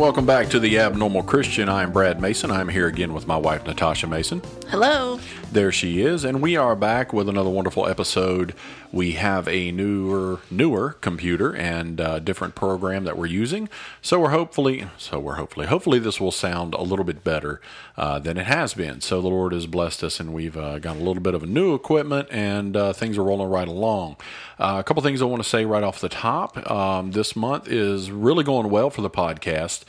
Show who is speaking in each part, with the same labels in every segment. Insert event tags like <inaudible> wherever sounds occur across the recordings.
Speaker 1: Welcome back to the Abnormal Christian. I'm Brad Mason. I'm here again with my wife, Natasha Mason.
Speaker 2: Hello.
Speaker 1: There she is, and we are back with another wonderful episode. We have a newer, newer computer and uh, different program that we're using. So we're hopefully, so we're hopefully, hopefully this will sound a little bit better uh, than it has been. So the Lord has blessed us, and we've uh, got a little bit of a new equipment, and uh, things are rolling right along. Uh, a couple things I want to say right off the top. Um, this month is really going well for the podcast.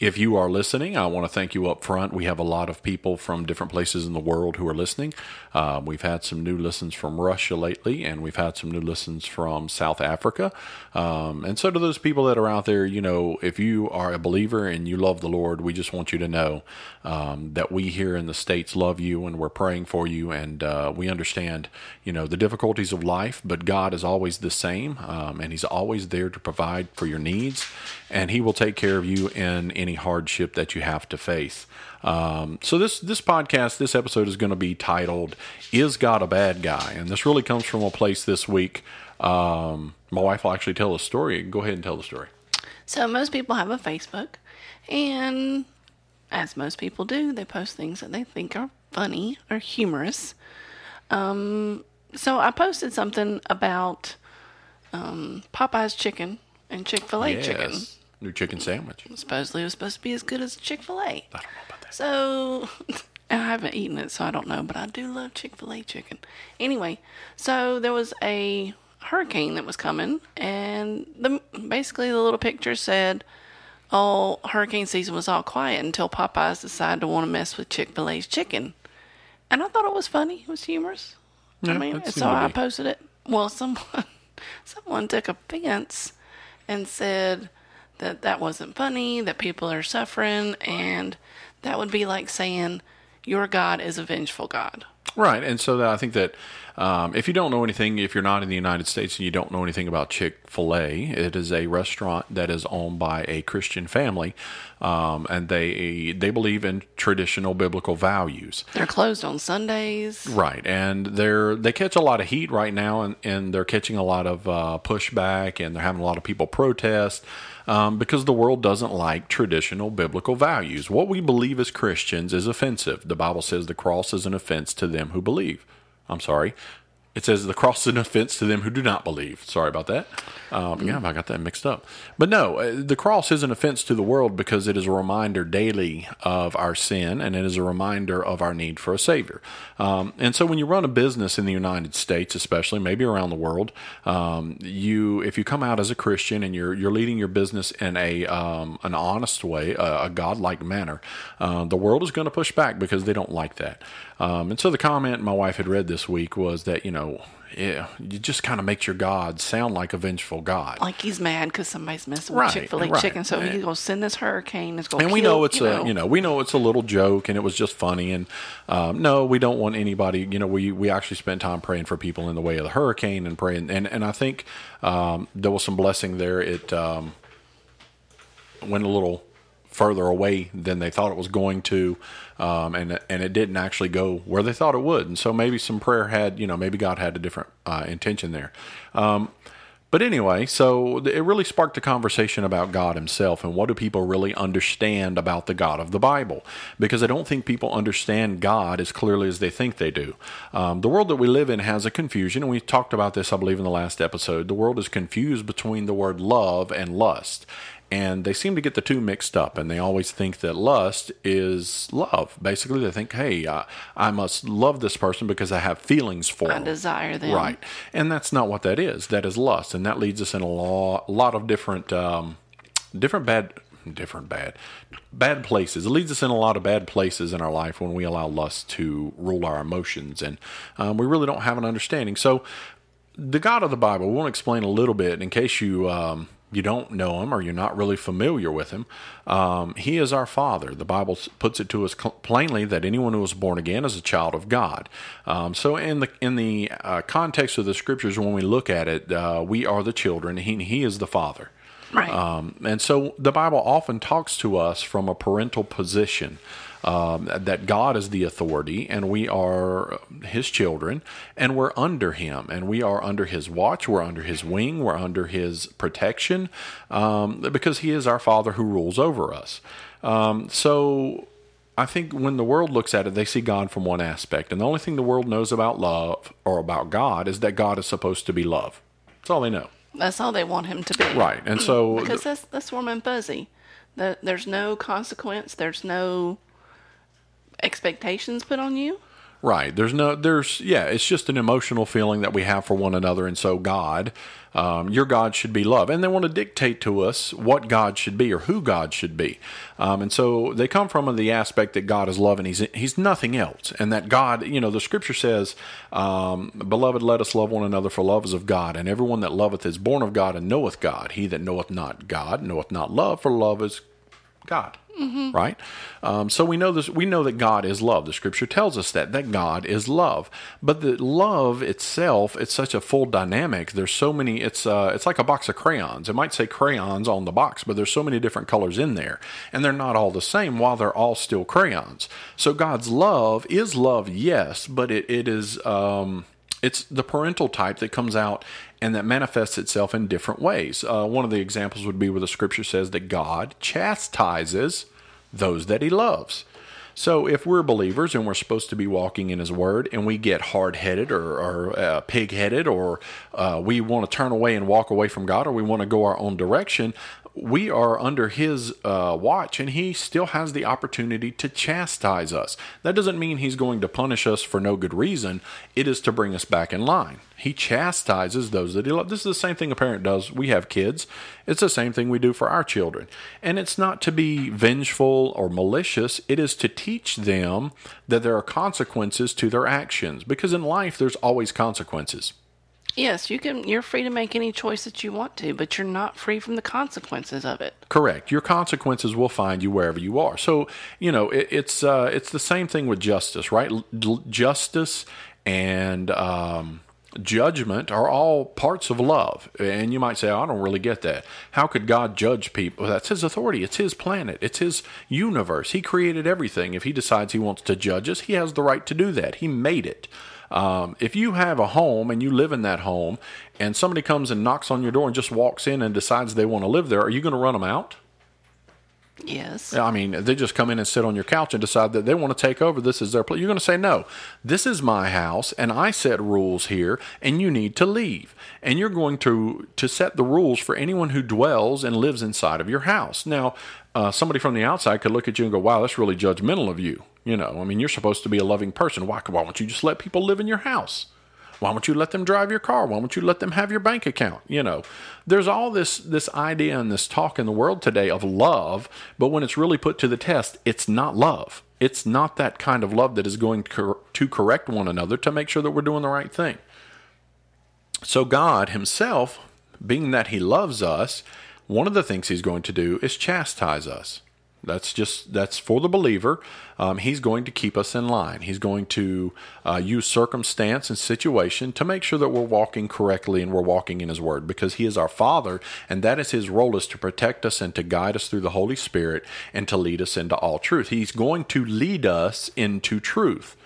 Speaker 1: If you are listening, I want to thank you up front. We have a lot of people from different places in the world who are listening. Uh, we've had some new listens from Russia lately, and we've had some new listens from South Africa. Um, and so, to those people that are out there, you know, if you are a believer and you love the Lord, we just want you to know um, that we here in the States love you and we're praying for you, and uh, we understand, you know, the difficulties of life, but God is always the same, um, and He's always there to provide for your needs, and He will take care of you in any hardship that you have to face. Um, so this this podcast, this episode is going to be titled "Is God a Bad Guy?" and this really comes from a place this week. Um, my wife will actually tell a story. Go ahead and tell the story.
Speaker 2: So most people have a Facebook, and as most people do, they post things that they think are funny or humorous. Um, so I posted something about um, Popeye's chicken and Chick Fil A
Speaker 1: yes,
Speaker 2: chicken.
Speaker 1: New chicken sandwich.
Speaker 2: Supposedly it was supposed to be as good as Chick Fil A.
Speaker 1: I don't know about that.
Speaker 2: So <laughs> I haven't eaten it, so I don't know, but I do love Chick fil A chicken. Anyway, so there was a hurricane that was coming, and the basically the little picture said, Oh, hurricane season was all quiet until Popeyes decided to want to mess with Chick fil A's chicken. And I thought it was funny, it was humorous.
Speaker 1: Yeah,
Speaker 2: I mean, so I posted it. Well, <laughs> someone someone took offense and said that that wasn't funny, that people are suffering, and that would be like saying your God is a vengeful God.
Speaker 1: Right, and so that I think that um, if you don't know anything, if you're not in the United States and you don't know anything about Chick Fil A, it is a restaurant that is owned by a Christian family, um, and they they believe in traditional biblical values.
Speaker 2: They're closed on Sundays.
Speaker 1: Right, and they're they catch a lot of heat right now, and, and they're catching a lot of uh, pushback, and they're having a lot of people protest um, because the world doesn't like traditional biblical values. What we believe as Christians is offensive. The Bible says the cross is an offense to them who believe. I'm sorry. It says the cross is an offense to them who do not believe. Sorry about that. Um, yeah, I got that mixed up. But no, uh, the cross is an offense to the world because it is a reminder daily of our sin and it is a reminder of our need for a Savior. Um, and so when you run a business in the United States, especially, maybe around the world, um, you if you come out as a Christian and you're you're leading your business in a um, an honest way, a, a godlike manner, uh, the world is going to push back because they don't like that. Um, and so the comment my wife had read this week was that you know, yeah, you just kind of makes your God sound like a vengeful God.
Speaker 2: Like he's mad because somebody's messing
Speaker 1: Right,
Speaker 2: with Chick fil A
Speaker 1: right.
Speaker 2: chicken, so he's going to send this hurricane. It's going
Speaker 1: and we know it's a you know we know it's a little joke and it was just funny and um, no we don't want anybody you know we we actually spent time praying for people in the way of the hurricane and praying and and I think um, there was some blessing there it um, went a little further away than they thought it was going to um, and and it didn't actually go where they thought it would and so maybe some prayer had you know maybe God had a different uh, intention there um, but anyway, so it really sparked a conversation about God Himself and what do people really understand about the God of the Bible? Because I don't think people understand God as clearly as they think they do. Um, the world that we live in has a confusion, and we talked about this, I believe, in the last episode. The world is confused between the word love and lust. And they seem to get the two mixed up, and they always think that lust is love. Basically, they think, hey, uh, I must love this person because I have feelings for
Speaker 2: I
Speaker 1: them.
Speaker 2: desire them.
Speaker 1: Right. And that's not what that is. That is lust. And that leads us in a lot, lot of different, um, different bad, different bad, bad places. It leads us in a lot of bad places in our life when we allow lust to rule our emotions. And um, we really don't have an understanding. So, the God of the Bible, we want to explain a little bit in case you um, you don't know him or you're not really familiar with him. Um, he is our Father. The Bible puts it to us plainly that anyone who is born again is a child of God. Um, so in the in the uh, context of the Scriptures, when we look at it, uh, we are the children. He he is the Father.
Speaker 2: Right.
Speaker 1: Um, and so the Bible often talks to us from a parental position. Um, that God is the authority and we are His children and we're under Him and we are under His watch, we're under His wing, we're under His protection um, because He is our Father who rules over us. Um, so I think when the world looks at it, they see God from one aspect. And the only thing the world knows about love or about God is that God is supposed to be love. That's all they know.
Speaker 2: That's all they want him to be.
Speaker 1: Right. And so <clears throat>
Speaker 2: Because that's that's warm and fuzzy. The, there's no consequence. There's no expectations put on you.
Speaker 1: Right. There's no, there's, yeah, it's just an emotional feeling that we have for one another. And so, God, um, your God should be love. And they want to dictate to us what God should be or who God should be. Um, and so they come from the aspect that God is love and he's, he's nothing else. And that God, you know, the scripture says, um, Beloved, let us love one another, for love is of God. And everyone that loveth is born of God and knoweth God. He that knoweth not God knoweth not love, for love is God. Mm-hmm. Right, um, so we know this. We know that God is love. The Scripture tells us that that God is love. But the love itself, it's such a full dynamic. There's so many. It's uh, it's like a box of crayons. It might say crayons on the box, but there's so many different colors in there, and they're not all the same. While they're all still crayons. So God's love is love, yes, but it it is. Um, it's the parental type that comes out and that manifests itself in different ways. Uh, one of the examples would be where the scripture says that God chastises those that he loves. So, if we're believers and we're supposed to be walking in His Word, and we get hard headed or, or uh, pig headed, or uh, we want to turn away and walk away from God, or we want to go our own direction, we are under his uh, watch and he still has the opportunity to chastise us. That doesn't mean he's going to punish us for no good reason. It is to bring us back in line. He chastises those that he loves. This is the same thing a parent does. We have kids. It's the same thing we do for our children. And it's not to be vengeful or malicious, it is to teach them that there are consequences to their actions. Because in life, there's always consequences.
Speaker 2: Yes, you can. You're free to make any choice that you want to, but you're not free from the consequences of it.
Speaker 1: Correct. Your consequences will find you wherever you are. So you know it, it's uh, it's the same thing with justice, right? L- justice and um, judgment are all parts of love. And you might say, oh, I don't really get that. How could God judge people? That's His authority. It's His planet. It's His universe. He created everything. If He decides He wants to judge us, He has the right to do that. He made it. Um, if you have a home and you live in that home and somebody comes and knocks on your door and just walks in and decides they want to live there, are you going to run them out?
Speaker 2: Yes.
Speaker 1: I mean, they just come in and sit on your couch and decide that they want to take over. This is their place. You're going to say, no, this is my house and I set rules here and you need to leave. And you're going to, to set the rules for anyone who dwells and lives inside of your house. Now, uh, somebody from the outside could look at you and go, wow, that's really judgmental of you. You know, I mean, you're supposed to be a loving person. Why, why won't you just let people live in your house? Why won't you let them drive your car? Why won't you let them have your bank account? You know, there's all this this idea and this talk in the world today of love, but when it's really put to the test, it's not love. It's not that kind of love that is going to, to correct one another to make sure that we're doing the right thing. So God Himself, being that He loves us, one of the things He's going to do is chastise us. That's just that's for the believer. Um, he's going to keep us in line. He's going to uh, use circumstance and situation to make sure that we're walking correctly and we're walking in His Word because He is our Father, and that is His role is to protect us and to guide us through the Holy Spirit and to lead us into all truth. He's going to lead us into truth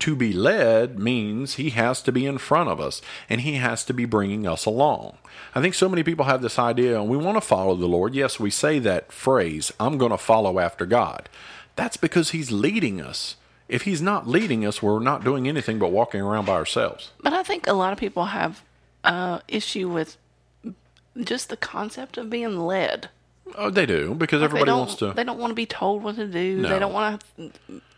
Speaker 1: to be led means he has to be in front of us and he has to be bringing us along. I think so many people have this idea and we want to follow the Lord. Yes, we say that phrase, I'm going to follow after God. That's because he's leading us. If he's not leading us, we're not doing anything but walking around by ourselves.
Speaker 2: But I think a lot of people have uh, issue with just the concept of being led.
Speaker 1: Oh, they do because everybody wants to.
Speaker 2: They don't want to be told what to do.
Speaker 1: No.
Speaker 2: They don't want to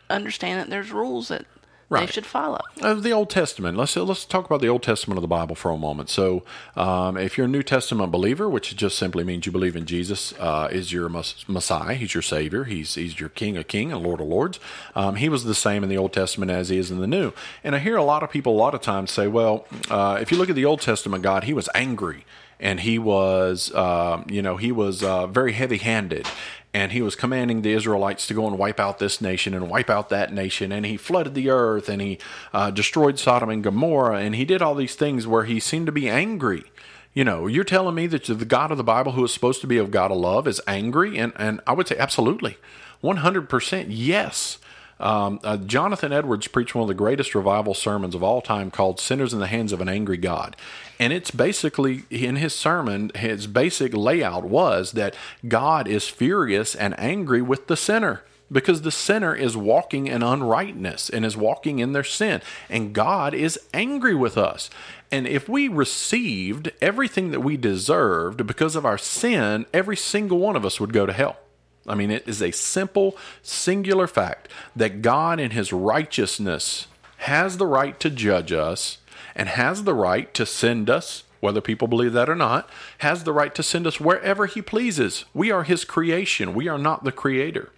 Speaker 2: understand that there's rules that
Speaker 1: Right.
Speaker 2: they should follow.
Speaker 1: Uh, the Old Testament. Let's let's talk about the Old Testament of the Bible for a moment. So, um, if you're a New Testament believer, which just simply means you believe in Jesus uh, is your mes- Messiah, He's your Savior, He's He's your King of King and Lord of Lords. Um, he was the same in the Old Testament as He is in the New. And I hear a lot of people a lot of times say, "Well, uh, if you look at the Old Testament God, He was angry." And he was, uh, you know, he was uh, very heavy-handed, and he was commanding the Israelites to go and wipe out this nation and wipe out that nation. And he flooded the earth and he uh, destroyed Sodom and Gomorrah. And he did all these things where he seemed to be angry. You know, you're telling me that the God of the Bible, who is supposed to be of God of love, is angry? And, and I would say absolutely. 100% yes. Um, uh, Jonathan Edwards preached one of the greatest revival sermons of all time called Sinners in the Hands of an Angry God. And it's basically, in his sermon, his basic layout was that God is furious and angry with the sinner because the sinner is walking in unrightness and is walking in their sin. And God is angry with us. And if we received everything that we deserved because of our sin, every single one of us would go to hell. I mean, it is a simple, singular fact that God, in His righteousness, has the right to judge us and has the right to send us, whether people believe that or not, has the right to send us wherever He pleases. We are His creation, we are not the Creator.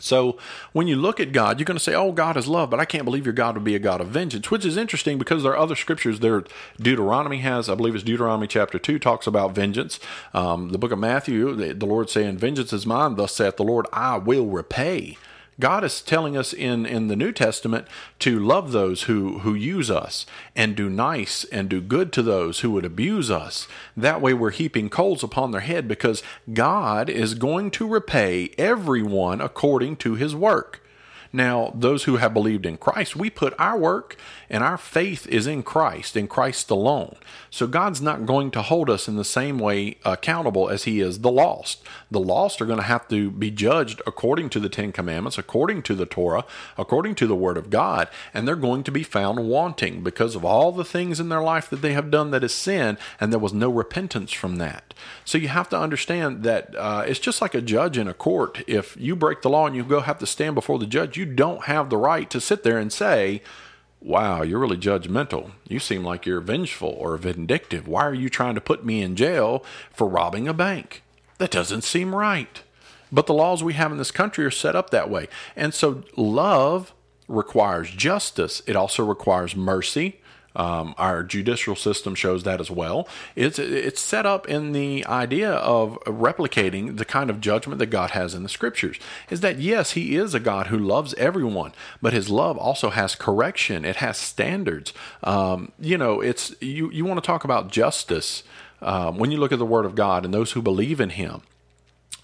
Speaker 1: So when you look at God, you're going to say, "Oh, God is love," but I can't believe your God would be a God of vengeance, which is interesting because there are other scriptures. There, Deuteronomy has, I believe, it's Deuteronomy chapter two talks about vengeance. Um, the book of Matthew, the, the Lord saying, "Vengeance is mine," thus saith the Lord, "I will repay." God is telling us in, in the New Testament to love those who, who use us and do nice and do good to those who would abuse us. That way we're heaping coals upon their head because God is going to repay everyone according to his work. Now, those who have believed in Christ, we put our work and our faith is in Christ, in Christ alone. So God's not going to hold us in the same way accountable as He is the lost. The lost are going to have to be judged according to the Ten Commandments, according to the Torah, according to the Word of God, and they're going to be found wanting because of all the things in their life that they have done that is sin, and there was no repentance from that. So you have to understand that uh, it's just like a judge in a court. If you break the law and you go have to stand before the judge, you don't have the right to sit there and say, Wow, you're really judgmental. You seem like you're vengeful or vindictive. Why are you trying to put me in jail for robbing a bank? That doesn't seem right. But the laws we have in this country are set up that way. And so love requires justice, it also requires mercy, um, our judicial system shows that as well. It's it's set up in the idea of replicating the kind of judgment that God has in the scriptures. Is that yes, He is a God who loves everyone, but His love also has correction. It has standards. Um, you know, it's you you want to talk about justice um, when you look at the Word of God and those who believe in Him.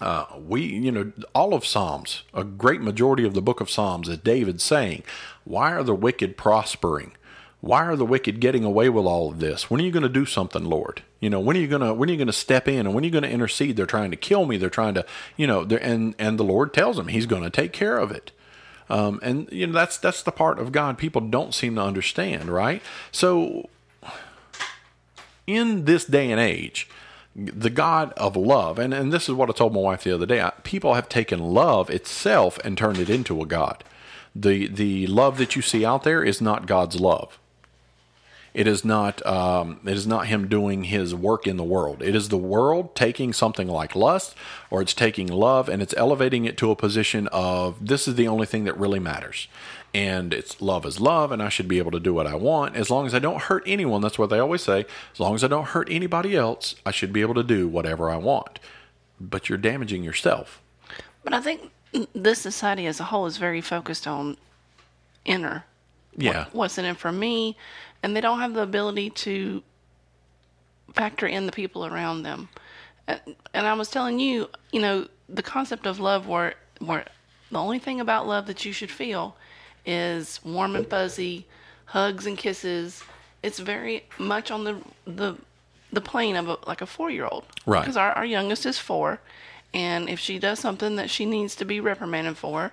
Speaker 1: Uh, we, you know, all of Psalms, a great majority of the book of Psalms is David saying, Why are the wicked prospering? Why are the wicked getting away with all of this? When are you going to do something, Lord? You know, when are you going to when are you going to step in and when are you going to intercede? They're trying to kill me. They're trying to, you know, and and the Lord tells them He's going to take care of it. Um, and you know that's that's the part of God people don't seem to understand, right? So in this day and age, the God of love, and, and this is what I told my wife the other day, I, people have taken love itself and turned it into a God. The the love that you see out there is not God's love. It is not. Um, it is not him doing his work in the world. It is the world taking something like lust, or it's taking love and it's elevating it to a position of this is the only thing that really matters. And it's love is love, and I should be able to do what I want as long as I don't hurt anyone. That's what they always say. As long as I don't hurt anybody else, I should be able to do whatever I want. But you're damaging yourself.
Speaker 2: But I think this society as a whole is very focused on inner.
Speaker 1: Yeah.
Speaker 2: What, what's in it for me? And they don't have the ability to factor in the people around them. And, and I was telling you, you know, the concept of love, where where the only thing about love that you should feel is warm and fuzzy, hugs and kisses. It's very much on the the the plane of a, like a four year old,
Speaker 1: right?
Speaker 2: Because our, our youngest is four, and if she does something that she needs to be reprimanded for,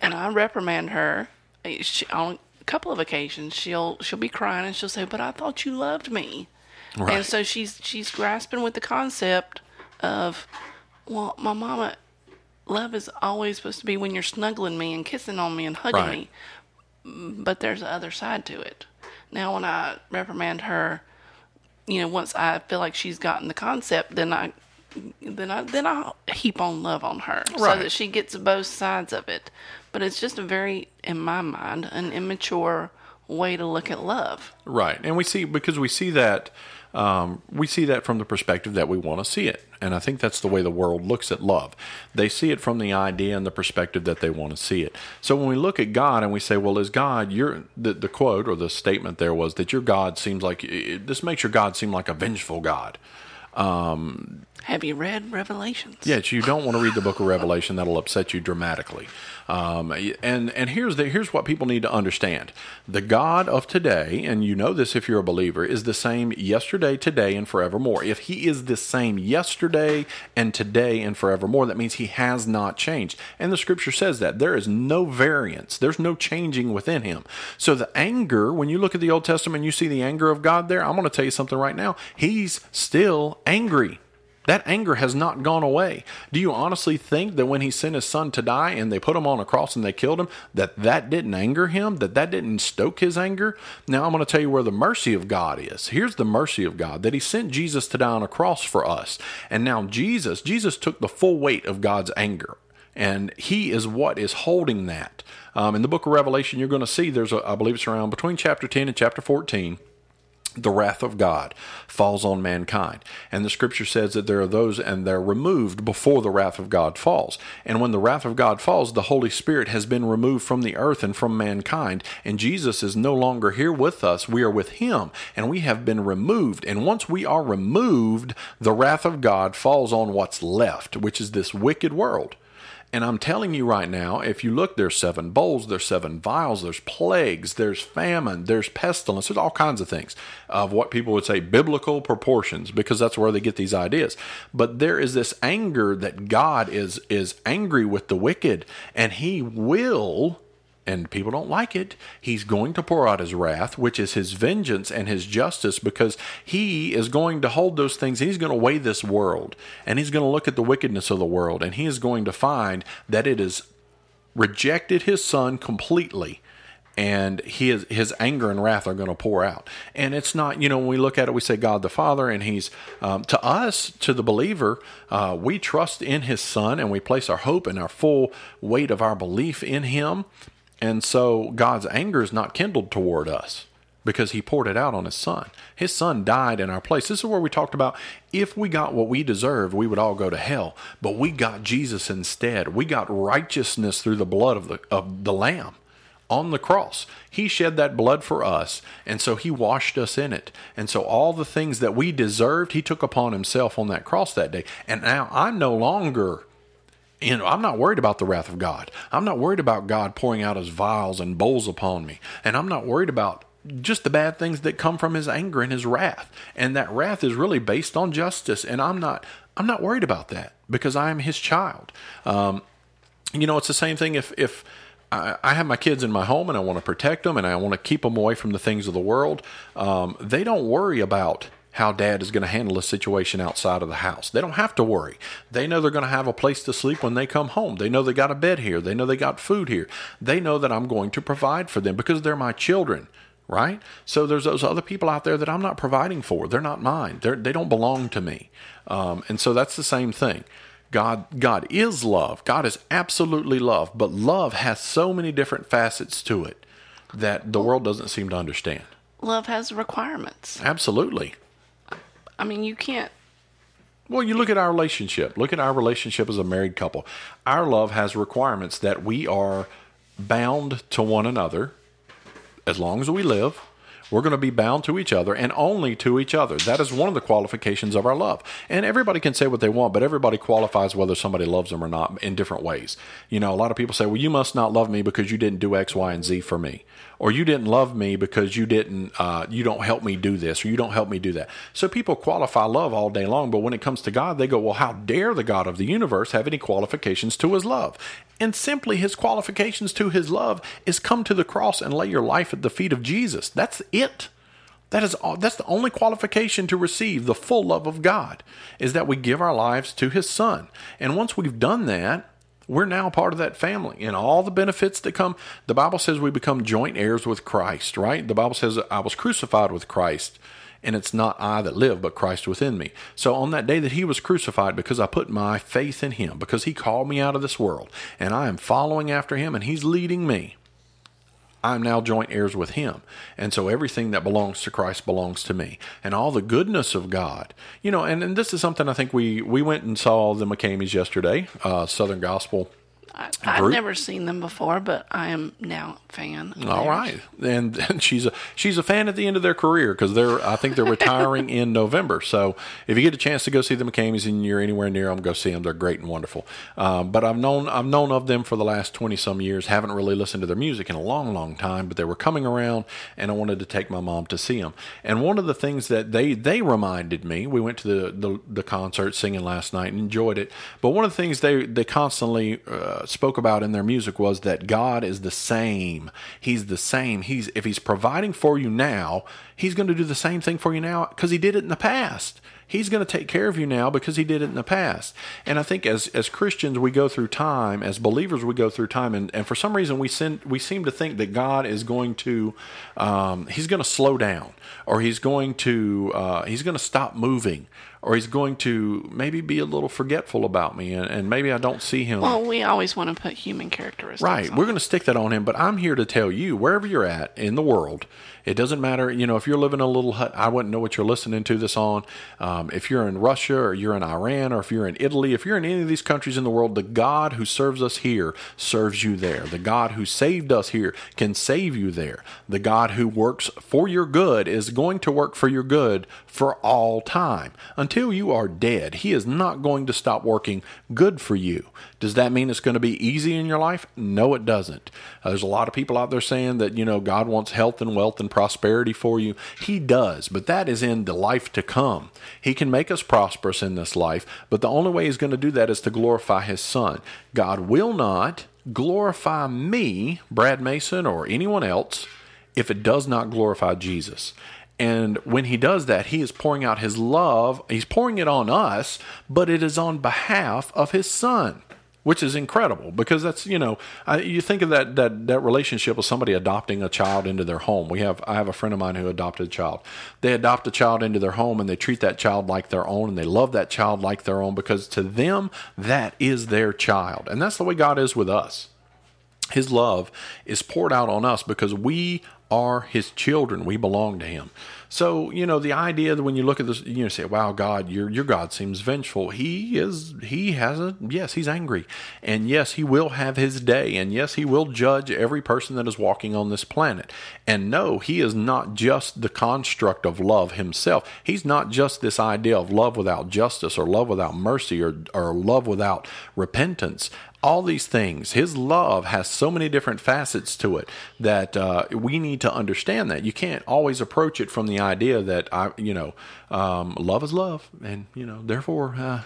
Speaker 2: and I reprimand her, eh, she, on couple of occasions she'll she'll be crying and she'll say, "But I thought you loved me." Right. And so she's she's grasping with the concept of, well, my mama, love is always supposed to be when you're snuggling me and kissing on me and hugging right. me, mm, but there's the other side to it. Now, when I reprimand her, you know, once I feel like she's gotten the concept, then I then I then I heap on love on her right. so that she gets both sides of it. But it's just a very, in my mind, an immature way to look at love.
Speaker 1: Right, and we see because we see that um, we see that from the perspective that we want to see it. And I think that's the way the world looks at love. They see it from the idea and the perspective that they want to see it. So when we look at God and we say, well, is God, your, the, the quote or the statement there was that your God seems like, this makes your God seem like a vengeful God.
Speaker 2: Um, Have you read Revelations?
Speaker 1: Yes, you don't want to read the book of Revelation. That'll upset you dramatically. Um, and and here's the here's what people need to understand: the God of today, and you know this if you're a believer, is the same yesterday, today, and forevermore. If He is the same yesterday and today and forevermore, that means He has not changed. And the Scripture says that there is no variance, there's no changing within Him. So the anger, when you look at the Old Testament, you see the anger of God there. I'm going to tell you something right now. He's still angry. That anger has not gone away. Do you honestly think that when he sent his son to die and they put him on a cross and they killed him, that that didn't anger him? That that didn't stoke his anger? Now I'm going to tell you where the mercy of God is. Here's the mercy of God that he sent Jesus to die on a cross for us. And now Jesus, Jesus took the full weight of God's anger. And he is what is holding that. Um, in the book of Revelation, you're going to see there's, a, I believe it's around between chapter 10 and chapter 14 the wrath of God falls on mankind. And the scripture says that there are those and they're removed before the wrath of God falls. And when the wrath of God falls, the Holy Spirit has been removed from the earth and from mankind. And Jesus is no longer here with us. We are with him and we have been removed. And once we are removed, the wrath of God falls on what's left, which is this wicked world. And I'm telling you right now, if you look, there's seven bowls, there's seven vials, there's plagues, there's famine, there's pestilence, there's all kinds of things of what people would say biblical proportions, because that's where they get these ideas. But there is this anger that God is is angry with the wicked, and He will and people don't like it, he's going to pour out his wrath, which is his vengeance and his justice, because he is going to hold those things. He's going to weigh this world, and he's going to look at the wickedness of the world, and he is going to find that it has rejected his son completely. And his his anger and wrath are going to pour out, and it's not you know when we look at it we say God the Father, and He's um, to us to the believer uh, we trust in His Son, and we place our hope and our full weight of our belief in Him, and so God's anger is not kindled toward us because he poured it out on his son. His son died in our place. This is where we talked about if we got what we deserved, we would all go to hell. But we got Jesus instead. We got righteousness through the blood of the of the lamb on the cross. He shed that blood for us, and so he washed us in it. And so all the things that we deserved, he took upon himself on that cross that day. And now I'm no longer you know, I'm not worried about the wrath of God. I'm not worried about God pouring out his vials and bowls upon me. And I'm not worried about just the bad things that come from his anger and his wrath. And that wrath is really based on justice. And I'm not I'm not worried about that because I am his child. Um, you know, it's the same thing if if I, have my kids in my home and I want to protect them and I want to keep them away from the things of the world. Um, they don't worry about how dad is going to handle a situation outside of the house. They don't have to worry. They know they're going to have a place to sleep when they come home. They know they got a bed here. They know they got food here. They know that I'm going to provide for them because they're my children, right? So there's those other people out there that I'm not providing for. They're not mine. They're, they don't belong to me. Um, and so that's the same thing. God, God is love. God is absolutely love, but love has so many different facets to it that the world doesn't seem to understand.
Speaker 2: Love has requirements.
Speaker 1: Absolutely.
Speaker 2: I mean, you can't.
Speaker 1: Well, you look at our relationship. Look at our relationship as a married couple. Our love has requirements that we are bound to one another as long as we live. We're going to be bound to each other and only to each other. That is one of the qualifications of our love. And everybody can say what they want, but everybody qualifies whether somebody loves them or not in different ways. You know, a lot of people say, well, you must not love me because you didn't do X, Y, and Z for me or you didn't love me because you didn't uh, you don't help me do this or you don't help me do that so people qualify love all day long but when it comes to god they go well how dare the god of the universe have any qualifications to his love and simply his qualifications to his love is come to the cross and lay your life at the feet of jesus that's it that is all, that's the only qualification to receive the full love of God is that we give our lives to his son. And once we've done that, we're now part of that family and all the benefits that come. The Bible says we become joint heirs with Christ, right? The Bible says I was crucified with Christ and it's not I that live, but Christ within me. So on that day that he was crucified, because I put my faith in him, because he called me out of this world, and I am following after him, and he's leading me, I'm now joint heirs with him. And so everything that belongs to Christ belongs to me. And all the goodness of God. You know, and, and this is something I think we, we went and saw the McKameys yesterday, uh, Southern Gospel
Speaker 2: I, I've never seen them before, but I am now a fan.
Speaker 1: All
Speaker 2: theirs.
Speaker 1: right, and, <laughs> and she's a she's a fan at the end of their career because they're I think they're retiring <laughs> in November. So if you get a chance to go see the McKameys and you're anywhere near them, go see them. They're great and wonderful. Um, but I've known I've known of them for the last twenty some years. Haven't really listened to their music in a long, long time. But they were coming around, and I wanted to take my mom to see them. And one of the things that they they reminded me, we went to the the, the concert singing last night and enjoyed it. But one of the things they they constantly uh, spoke about in their music was that God is the same. He's the same. He's if he's providing for you now, he's going to do the same thing for you now because he did it in the past. He's going to take care of you now because he did it in the past. And I think as as Christians we go through time, as believers we go through time, and, and for some reason we send, we seem to think that God is going to um, he's going to slow down or he's going to uh, he's going to stop moving or he's going to maybe be a little forgetful about me and, and maybe I don't see him.
Speaker 2: Well, we always want to put human characteristics.
Speaker 1: Right. We're
Speaker 2: it.
Speaker 1: going to stick that on him, but I'm here to tell you, wherever you're at in the world, it doesn't matter. You know, if you're living in a little hut, I wouldn't know what you're listening to this on. Um, if you're in Russia or you're in Iran or if you're in Italy, if you're in any of these countries in the world, the God who serves us here serves you there. The God who saved us here can save you there. The God who works for your good is going to work for your good for all time. Until you are dead, He is not going to stop working good for you. Does that mean it's going to be easy in your life? No, it doesn't. Uh, there's a lot of people out there saying that, you know, God wants health and wealth and prosperity for you. He does, but that is in the life to come. He can make us prosperous in this life, but the only way He's going to do that is to glorify His Son. God will not glorify me, Brad Mason, or anyone else if it does not glorify Jesus. And when he does that, he is pouring out his love. He's pouring it on us, but it is on behalf of his son, which is incredible because that's, you know, I, you think of that, that, that relationship with somebody adopting a child into their home. We have, I have a friend of mine who adopted a child. They adopt a child into their home and they treat that child like their own and they love that child like their own because to them, that is their child. And that's the way God is with us his love is poured out on us because we are his children. We belong to him. So, you know, the idea that when you look at this, you know, say, wow, God, your, your God seems vengeful. He is, he has a, yes, he's angry. And yes, he will have his day. And yes, he will judge every person that is walking on this planet. And no, he is not just the construct of love himself. He's not just this idea of love without justice or love without mercy or, or love without repentance all these things. His love has so many different facets to it that uh, we need to understand that. You can't always approach it from the idea that I, you know, um, love is love, and you know, therefore, uh,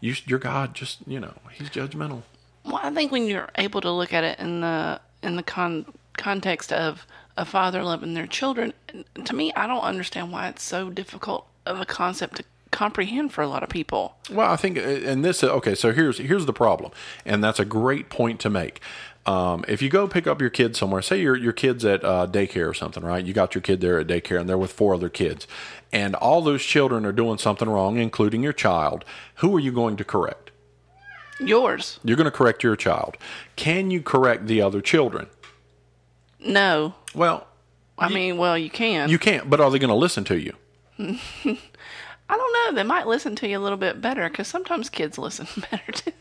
Speaker 1: you, your God just, you know, He's judgmental.
Speaker 2: Well, I think when you're able to look at it in the in the con- context of a father loving their children, to me, I don't understand why it's so difficult of a concept to comprehend for a lot of people.
Speaker 1: Well, I think, uh, and this, okay, so here's here's the problem, and that's a great point to make. Um, if you go pick up your kid somewhere, say your your kid's at uh, daycare or something, right? You got your kid there at daycare, and they're with four other kids, and all those children are doing something wrong, including your child. Who are you going to correct?
Speaker 2: Yours,
Speaker 1: You're going to correct your child. Can you correct the other children?
Speaker 2: no.
Speaker 1: Well,
Speaker 2: I mean, well, you can.
Speaker 1: you can't, but are they going to listen to you? <laughs>
Speaker 2: I don't know. They might listen to you a little bit better because sometimes kids listen <laughs> better.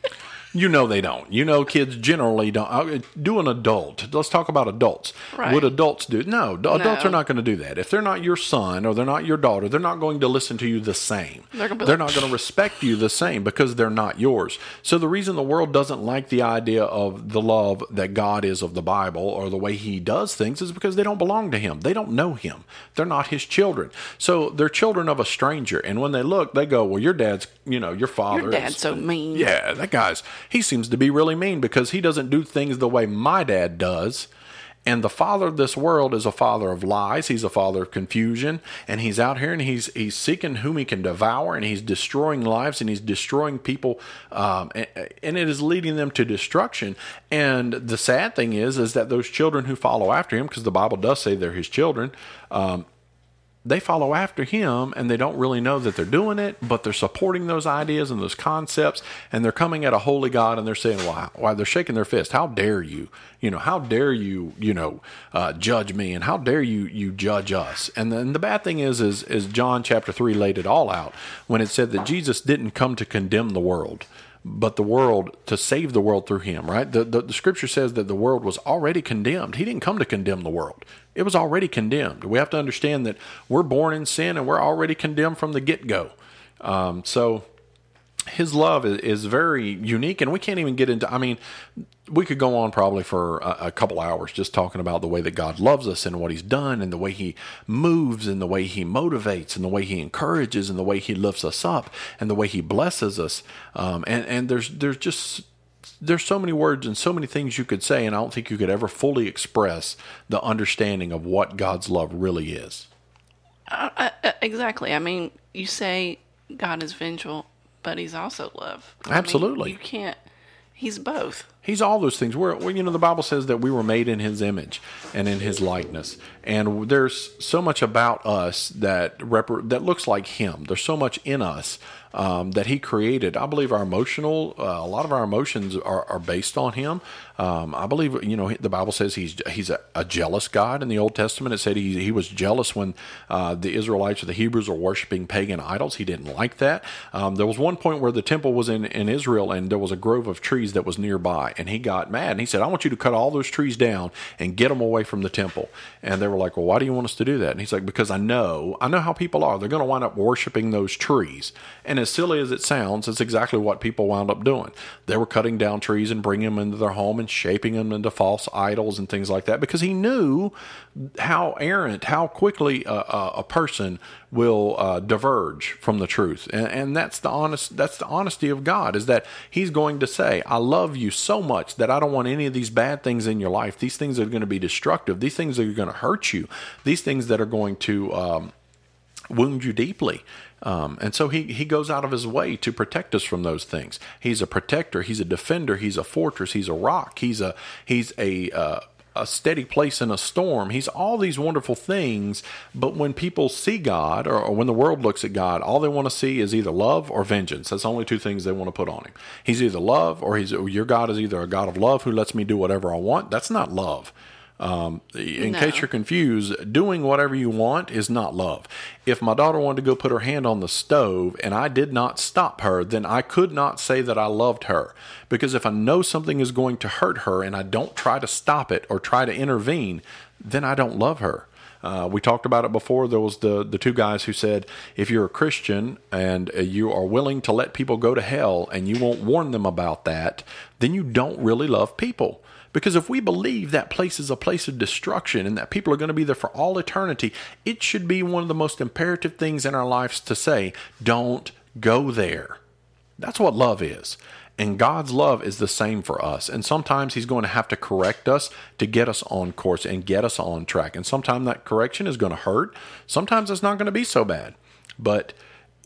Speaker 1: You know they don't. You know kids generally don't. uh, Do an adult. Let's talk about adults.
Speaker 2: Right.
Speaker 1: Would adults do? No, adults
Speaker 2: No.
Speaker 1: are not going to do that. If they're not your son or they're not your daughter, they're not going to listen to you the same.
Speaker 2: They're
Speaker 1: They're
Speaker 2: like,
Speaker 1: not going to respect you the same because they're not yours. So the reason the world doesn't like the idea of the love that God is of the Bible or the way He does things is because they don't belong to Him. They don't know Him. They're not His children. So they're children of a stranger. And when they look, they go, "Well, your dad's, you know, your father.
Speaker 2: Your dad's
Speaker 1: is-
Speaker 2: so mean.
Speaker 1: yeah, that guy's he seems to be really mean because he doesn't do things the way my dad does. And the father of this world is a father of lies. He's a father of confusion, and he's out here and he's he's seeking whom he can devour, and he's destroying lives and he's destroying people, um, and, and it is leading them to destruction. And the sad thing is, is that those children who follow after him, because the Bible does say they're his children, um, they follow after him and they don't really know that they're doing it, but they're supporting those ideas and those concepts, and they're coming at a holy God and they're saying, "Why? Why?" They're shaking their fist. How dare you? You know, how dare you? You know, uh, judge me, and how dare you? You judge us? And then the bad thing is, is, is John chapter three laid it all out when it said that Jesus didn't come to condemn the world but the world to save the world through him, right? The, the, the, scripture says that the world was already condemned. He didn't come to condemn the world, it was already condemned. We have to understand that we're born in sin and we're already condemned from the get go. Um, so his love is, very unique, and we can't even get into. I mean, we could go on probably for a, a, couple hours just talking about the way that God loves us and what He's done, and the way He moves, and the way He motivates, and the way He encourages, and the way He lifts us up, and the way He blesses us. Um, and and there's there's just there's so many words and so many things you could say, and I don't think you could ever fully express the understanding of what God's love really is.
Speaker 2: Uh, uh, exactly. I mean, you say God is vengeful, but He's also love. I
Speaker 1: Absolutely.
Speaker 2: Mean, you can't. He's both.
Speaker 1: He's all those things. We're, you know, the Bible says that we were made in His image and in His likeness, and there's so much about us that rep- that looks like Him. There's so much in us um, that He created. I believe our emotional, uh, a lot of our emotions are, are based on Him. Um, I believe, you know, the Bible says He's He's a, a, jealous God. In the Old Testament, it said He He was jealous when uh, the Israelites or the Hebrews were worshiping pagan idols. He didn't like that. Um, there was one point where the temple was in in Israel, and there was a grove of trees that was nearby, and He got mad and He said, "I want you to cut all those trees down and get them away from the temple." And they were like, "Well, why do you want us to do that?" And He's like, "Because I know I know how people are. They're going to wind up worshiping those trees." And as silly as it sounds, it's exactly what people wound up doing. They were cutting down trees and bringing them into their home and shaping them into false idols and things like that because he knew how errant, how quickly a, a, a person will uh, diverge from the truth, and, and that's the honest. That's the honesty of God is that He's going to say, "I love you so much that I don't want any of these bad things in your life. These things are going to be destructive. These things are going to hurt you. These things that are going to." Um, wound you deeply. Um, and so he, he goes out of his way to protect us from those things. He's a protector. He's a defender. He's a fortress. He's a rock. He's a he's a uh, a steady place in a storm. He's all these wonderful things. But when people see God, or, or when the world looks at God, all they want to see is either love or vengeance. That's the only two things they want to put on him. He's either love, or he's your God is either a God of love who lets me do whatever I want. That's not love. Um, in no. case you're confused, doing whatever you want is not love. If my daughter wanted to go put her hand on the stove and I did not stop her, then I could not say that I loved her. Because if I know something is going to hurt her and I don't try to stop it or try to intervene, then I don't love her. Uh, we talked about it before. There was the the two guys who said, if you're a Christian and you are willing to let people go to hell and you won't warn them about that, then you don't really love people. Because if we believe that place is a place of destruction and that people are going to be there for all eternity, it should be one of the most imperative things in our lives to say, don't go there. That's what love is. And God's love is the same for us. And sometimes He's going to have to correct us to get us on course and get us on track. And sometimes that correction is going to hurt. Sometimes it's not going to be so bad. But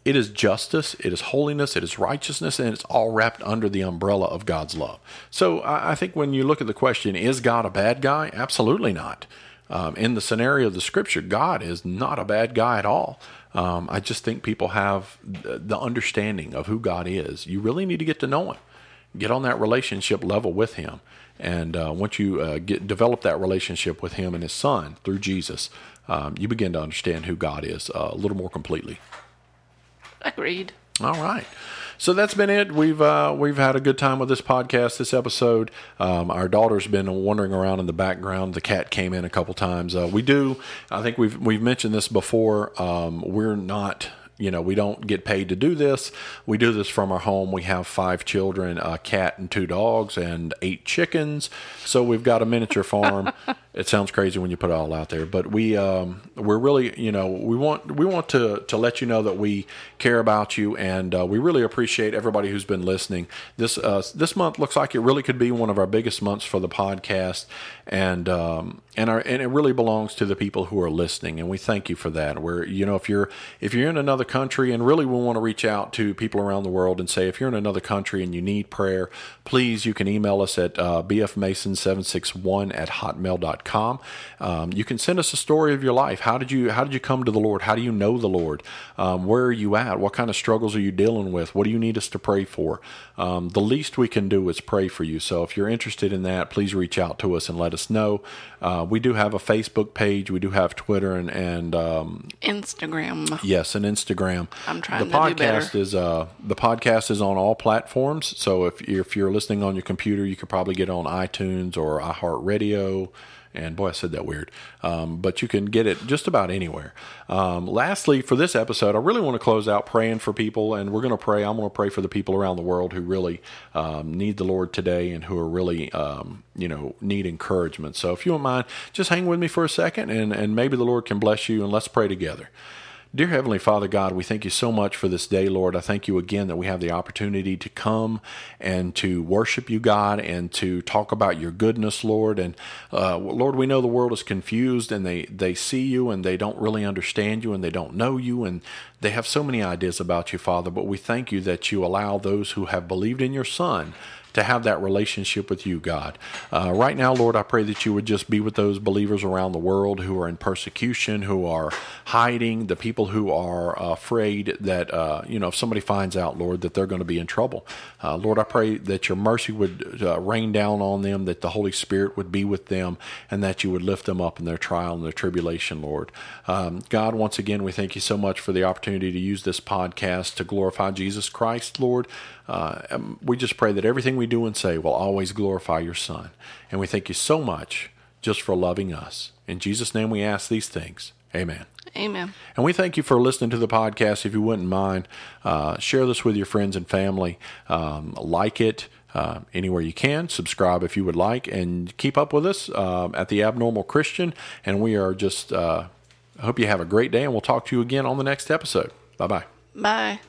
Speaker 1: it is justice, it is holiness, it is righteousness, and it's all wrapped under the umbrella of God's love. So I think when you look at the question, is God a bad guy? Absolutely not. Um, in the scenario of the scripture, God is not a bad guy at all. Um, I just think people have the understanding of who God is. You really need to get to know Him, get on that relationship level with Him, and uh, once you uh, get develop that relationship with Him and His Son through Jesus, um, you begin to understand who God is uh, a little more completely. <laughs>
Speaker 2: Agreed.
Speaker 1: All right. So that's been it. We've uh, we've had a good time with this podcast, this episode. Um, our daughter's been wandering around in the background. The cat came in a couple times. Uh, we do. I think we've we've mentioned this before. Um, we're not you know, we don't get paid to do this. We do this from our home. We have five children, a cat and two dogs, and eight chickens. So we've got a miniature farm. <laughs> it sounds crazy when you put it all out there, but we um, we're really, you know, we want we want to to let you know that we care about you, and uh, we really appreciate everybody who's been listening. This uh, this month looks like it really could be one of our biggest months for the podcast, and um, and our and it really belongs to the people who are listening, and we thank you for that. We're you know if you're if you're in another country, and really we want to reach out to people around the world and say if you're in another country and you need prayer, please you can email us at uh, bfmason761 at hotmail.com gmail.com. Um, you can send us a story of your life. How did you how did you come to the Lord? How do you know the Lord? Um, where are you at? What kind of struggles are you dealing with? What do you need us to pray for? Um, the least we can do is pray for you. So if you're interested in that, please reach out to us and let us know. Uh, we do have a Facebook page. We do have Twitter and and um,
Speaker 2: Instagram.
Speaker 1: Yes, and Instagram.
Speaker 2: I'm trying
Speaker 1: the
Speaker 2: to
Speaker 1: podcast
Speaker 2: do better.
Speaker 1: is uh the podcast is on all platforms. So if if you're listening on your computer, you could probably get on iTunes or iHeartRadio. And boy, I said that weird. Um, but you can get it just about anywhere. Um, lastly, for this episode, I really want to close out praying for people, and we're going to pray. I'm going to pray for the people around the world who really um, need the Lord today and who are really, um, you know, need encouragement. So if you don't mind, just hang with me for a second, and and maybe the Lord can bless you, and let's pray together. Dear Heavenly Father God, we thank you so much for this day, Lord. I thank you again that we have the opportunity to come and to worship you, God, and to talk about your goodness, Lord. And uh, Lord, we know the world is confused and they, they see you and they don't really understand you and they don't know you and they have so many ideas about you, Father. But we thank you that you allow those who have believed in your Son to have that relationship with you, God. Uh, right now, Lord, I pray that you would just be with those believers around the world who are in persecution, who are hiding, the people who are afraid that, uh, you know, if somebody finds out, Lord, that they're going to be in trouble. Uh, Lord, I pray that your mercy would uh, rain down on them, that the Holy Spirit would be with them, and that you would lift them up in their trial and their tribulation, Lord. Um, God, once again, we thank you so much for the opportunity to use this podcast to glorify Jesus Christ, Lord. Uh, um, we just pray that everything we do and say will always glorify your Son. And we thank you so much just for loving us. In Jesus' name we ask these things. Amen.
Speaker 2: Amen.
Speaker 1: And we thank you for listening to the podcast. If you wouldn't mind, uh, share this with your friends and family. Um, like it uh, anywhere you can. Subscribe if you would like, and keep up with us uh, at the Abnormal Christian. And we are just. Uh, I hope you have a great day, and we'll talk to you again on the next episode. Bye bye.
Speaker 2: Bye.